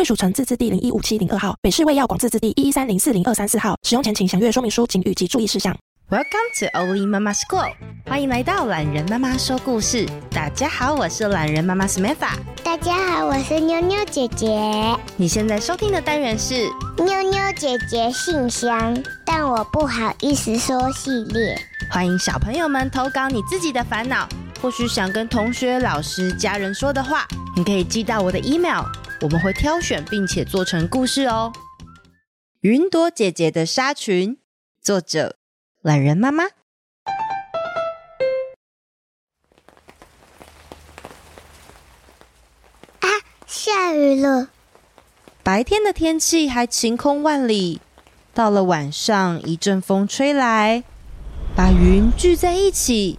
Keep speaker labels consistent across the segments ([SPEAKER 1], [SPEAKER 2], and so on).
[SPEAKER 1] 贵属城自治地零一五七零二号，北市卫药广自治地一一三零四零二三四号。使用前请详阅说明书、警语及注意事项。
[SPEAKER 2] Welcome to Oli Mama School，欢迎来到懒人妈妈说故事。大家好，我是懒人妈妈 Smitha。
[SPEAKER 3] 大家好，我是妞妞姐姐。
[SPEAKER 2] 你现在收听的单元是
[SPEAKER 3] 妞妞姐姐信箱，但我不好意思说系列。
[SPEAKER 2] 欢迎小朋友们投稿你自己的烦恼，或许想跟同学、老师、家人说的话，你可以寄到我的 email，我们会挑选并且做成故事哦。云朵姐姐的纱裙，作者。懒人妈妈
[SPEAKER 3] 啊，下雨了！
[SPEAKER 2] 白天的天气还晴空万里，到了晚上，一阵风吹来，把云聚在一起，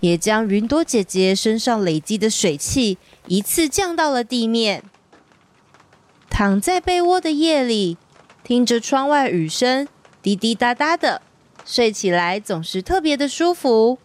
[SPEAKER 2] 也将云朵姐姐身上累积的水汽一次降到了地面。躺在被窝的夜里，听着窗外雨声滴滴答答的。睡起来总是特别的舒服。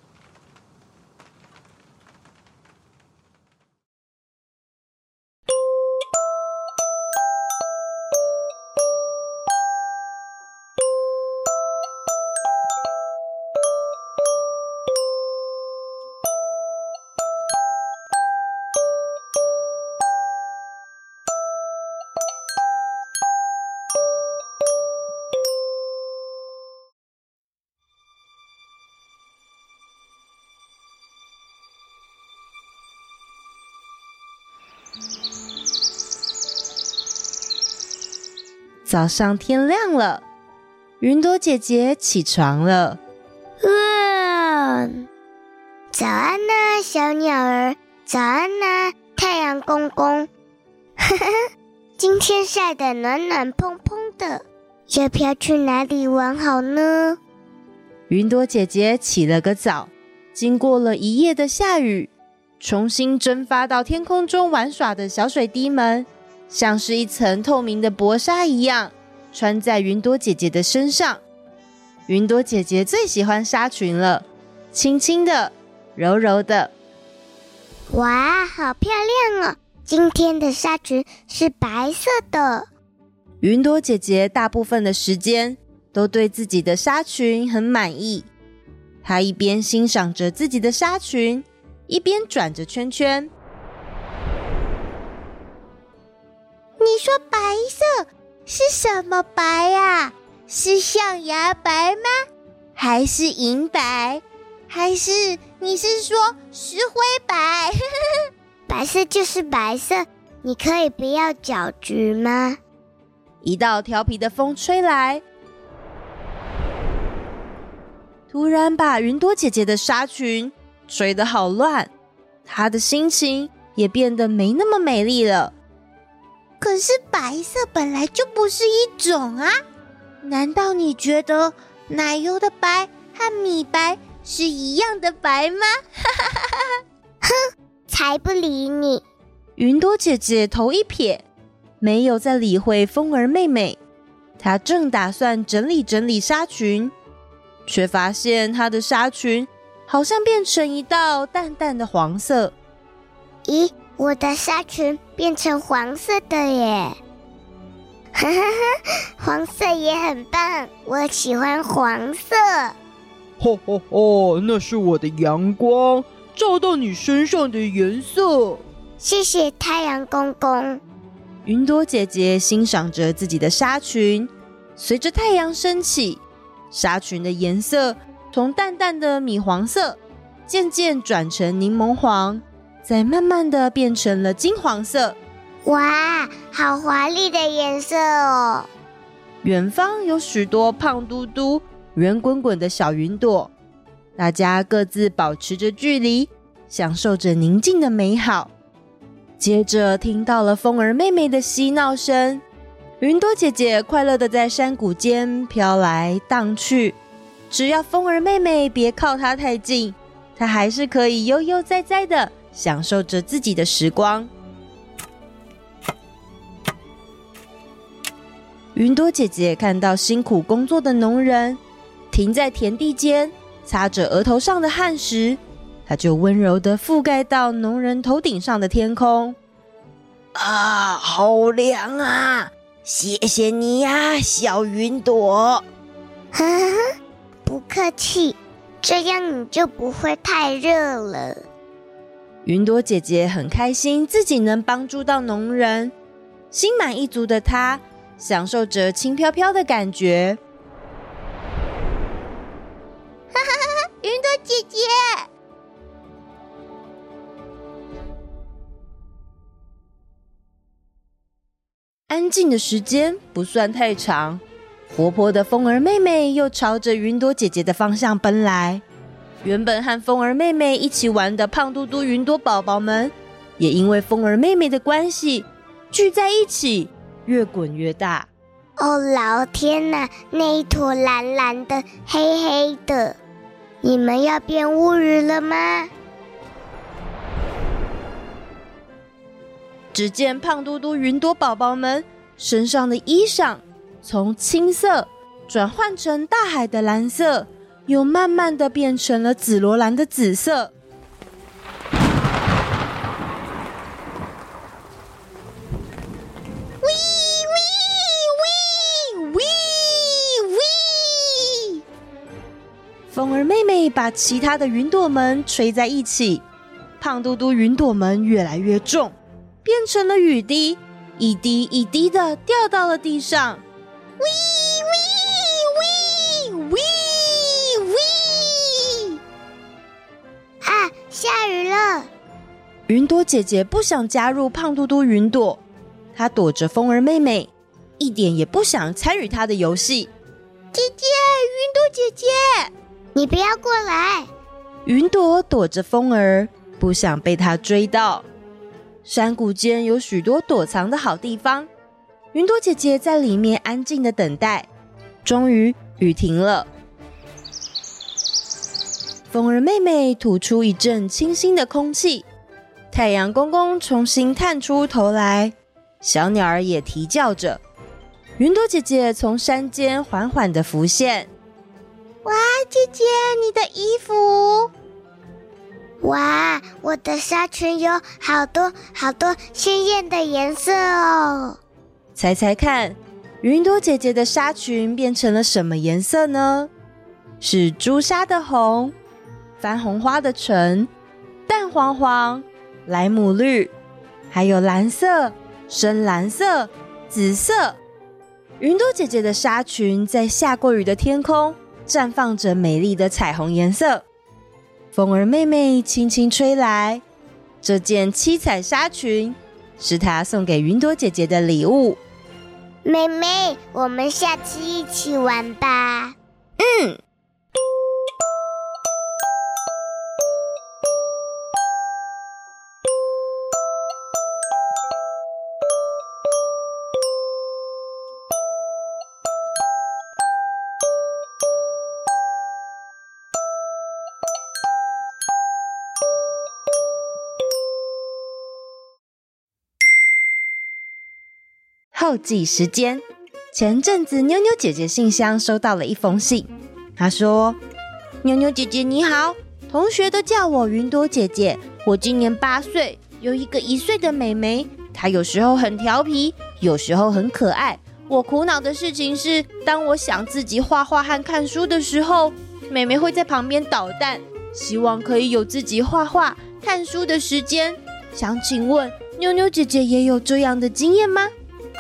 [SPEAKER 2] 早上天亮了，云朵姐姐起床了。
[SPEAKER 3] 嗯！早安呐、啊，小鸟儿！早安呐、啊，太阳公公！呵呵，今天晒得暖暖蓬蓬的，要不要去哪里玩好呢？
[SPEAKER 2] 云朵姐姐起了个早，经过了一夜的下雨，重新蒸发到天空中玩耍的小水滴们。像是一层透明的薄纱一样，穿在云朵姐姐的身上。云朵姐姐最喜欢纱裙了，轻轻的，柔柔的。
[SPEAKER 3] 哇，好漂亮哦！今天的纱裙是白色的。
[SPEAKER 2] 云朵姐姐大部分的时间都对自己的纱裙很满意。她一边欣赏着自己的纱裙，一边转着圈圈。
[SPEAKER 3] 你说白色是什么白呀？是象牙白吗？还是银白？还是你是说石灰白？白色就是白色，你可以不要搅局吗？
[SPEAKER 2] 一道调皮的风吹来，突然把云朵姐姐的纱裙吹得好乱，她的心情也变得没那么美丽了。
[SPEAKER 3] 可是白色本来就不是一种啊！难道你觉得奶油的白和米白是一样的白吗？哼，才不理你！
[SPEAKER 2] 云朵姐姐头一撇，没有再理会风儿妹妹。她正打算整理整理纱裙，却发现她的纱裙好像变成一道淡淡的黄色。
[SPEAKER 3] 咦？我的纱裙变成黄色的耶！哈哈哈，黄色也很棒，我喜欢黄色。
[SPEAKER 4] 吼吼吼，那是我的阳光照到你身上的颜色。
[SPEAKER 3] 谢谢太阳公公。
[SPEAKER 2] 云朵姐姐欣赏着自己的纱裙，随着太阳升起，纱裙的颜色从淡淡的米黄色渐渐转成柠檬黄。再慢慢的变成了金黄色，
[SPEAKER 3] 哇，好华丽的颜色哦！
[SPEAKER 2] 远方有许多胖嘟嘟、圆滚滚的小云朵，大家各自保持着距离，享受着宁静的美好。接着听到了风儿妹妹的嬉闹声，云朵姐姐快乐的在山谷间飘来荡去。只要风儿妹妹别靠她太近，她还是可以悠悠哉哉的享受着自己的时光。云朵姐姐看到辛苦工作的农人停在田地间，擦着额头上的汗时，她就温柔的覆盖到农人头顶上的天空。
[SPEAKER 3] 啊，好凉啊！谢谢你呀，小云朵。呵呵，不客气，这样你就不会太热了。
[SPEAKER 2] 云朵姐姐很开心自己能帮助到农人，心满意足的她。享受着轻飘飘的感觉，
[SPEAKER 3] 哈哈哈！云朵姐姐，
[SPEAKER 2] 安静的时间不算太长，活泼的风儿妹妹又朝着云朵姐姐的方向奔来。原本和风儿妹妹一起玩的胖嘟嘟云朵宝宝们，也因为风儿妹妹的关系聚在一起。越滚越大！
[SPEAKER 3] 哦，老天呐，那一坨蓝蓝的、黑黑的，你们要变乌云了吗？
[SPEAKER 2] 只见胖嘟嘟云朵宝宝们身上的衣裳从青色转换成大海的蓝色，又慢慢的变成了紫罗兰的紫色。风儿妹妹把其他的云朵们吹在一起，胖嘟嘟云朵们越来越重，变成了雨滴，一滴一滴的掉到了地上。
[SPEAKER 3] 下雨了！
[SPEAKER 2] 云朵姐姐不想加入胖嘟嘟云朵，她躲着风儿妹妹，一点也不想参与她的游戏。
[SPEAKER 3] 姐姐，云朵姐姐。你不要过来！
[SPEAKER 2] 云朵躲着风儿，不想被他追到。山谷间有许多躲藏的好地方，云朵姐姐在里面安静的等待。终于，雨停了，风儿妹妹吐出一阵清新的空气，太阳公公重新探出头来，小鸟儿也啼叫着。云朵姐姐从山间缓缓的浮现。
[SPEAKER 3] 哇，姐姐，你的衣服！哇，我的纱裙有好多好多鲜艳的颜色哦！
[SPEAKER 2] 猜猜看，云朵姐姐的纱裙变成了什么颜色呢？是朱砂的红、番红花的橙、淡黄黄、莱姆绿，还有蓝色、深蓝色、紫色。云朵姐姐的纱裙在下过雨的天空。绽放着美丽的彩虹颜色，风儿妹妹轻轻吹来，这件七彩纱裙是她送给云朵姐姐的礼物。
[SPEAKER 3] 妹妹，我们下次一起玩吧。
[SPEAKER 2] 嗯。后记时间，前阵子妞妞姐姐信箱收到了一封信，她说：“妞妞姐姐你好，同学都叫我云朵姐姐。我今年八岁，有一个一岁的妹妹，她有时候很调皮，有时候很可爱。我苦恼的事情是，当我想自己画画和看书的时候，妹妹会在旁边捣蛋。希望可以有自己画画、看书的时间。想请问妞妞姐姐也有这样的经验吗？”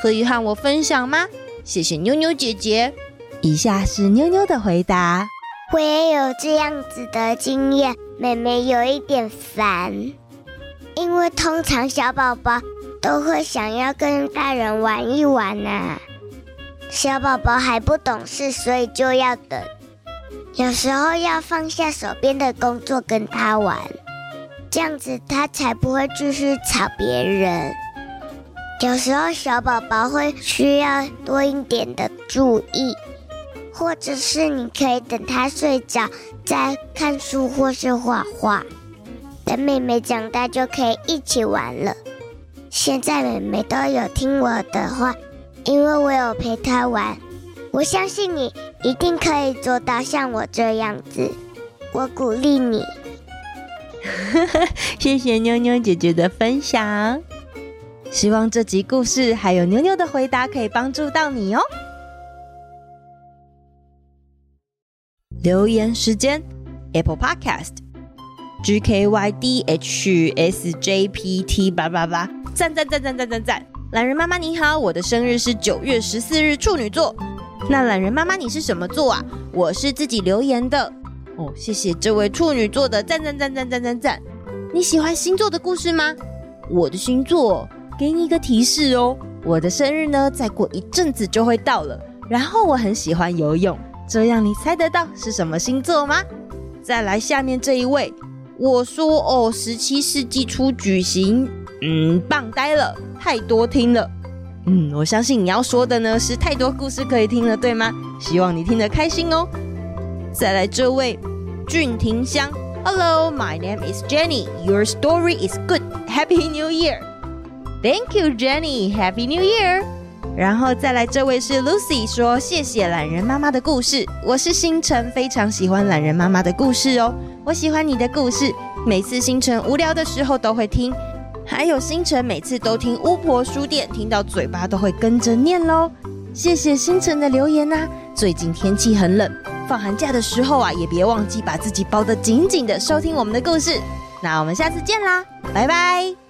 [SPEAKER 2] 可以和我分享吗？谢谢妞妞姐姐。以下是妞妞的回答：
[SPEAKER 3] 我也有这样子的经验，妹妹有一点烦，因为通常小宝宝都会想要跟大人玩一玩呐、啊，小宝宝还不懂事，所以就要等，有时候要放下手边的工作跟他玩。这样子他才不会继续吵别人。有时候小宝宝会需要多一点的注意，或者是你可以等他睡着再看书或是画画。等妹妹长大就可以一起玩了。现在妹妹都有听我的话，因为我有陪她玩。我相信你一定可以做到像我这样子。我鼓励你。
[SPEAKER 2] 谢谢妞妞姐姐的分享。希望这集故事还有妞妞的回答可以帮助到你哦。留言时间：Apple Podcast G K Y D H S J P T 八八八，赞赞赞赞赞赞赞！懒人妈妈你好，我的生日是九月十四日，处女座。那懒人妈妈你是什么座啊？我是自己留言的。哦，谢谢这位处女座的赞赞赞赞赞赞赞！你喜欢星座的故事吗？我的星座，给你一个提示哦，我的生日呢，再过一阵子就会到了。然后我很喜欢游泳，这样你猜得到是什么星座吗？再来下面这一位，我说哦，十七世纪初举行，嗯，棒呆了，太多听了。嗯，我相信你要说的呢是太多故事可以听了，对吗？希望你听得开心哦。再来这位，俊廷香，Hello, my name is Jenny. Your story is good. Happy New Year. Thank you, Jenny. Happy New Year. 然后再来这位是 Lucy，说谢谢懒人妈妈的故事。我是星辰，非常喜欢懒人妈妈的故事哦。我喜欢你的故事，每次星辰无聊的时候都会听。还有星辰每次都听巫婆书店，听到嘴巴都会跟着念喽。谢谢星辰的留言呐、最近天气很冷。放寒假的时候啊，也别忘记把自己包得紧紧的，收听我们的故事。那我们下次见啦，拜拜。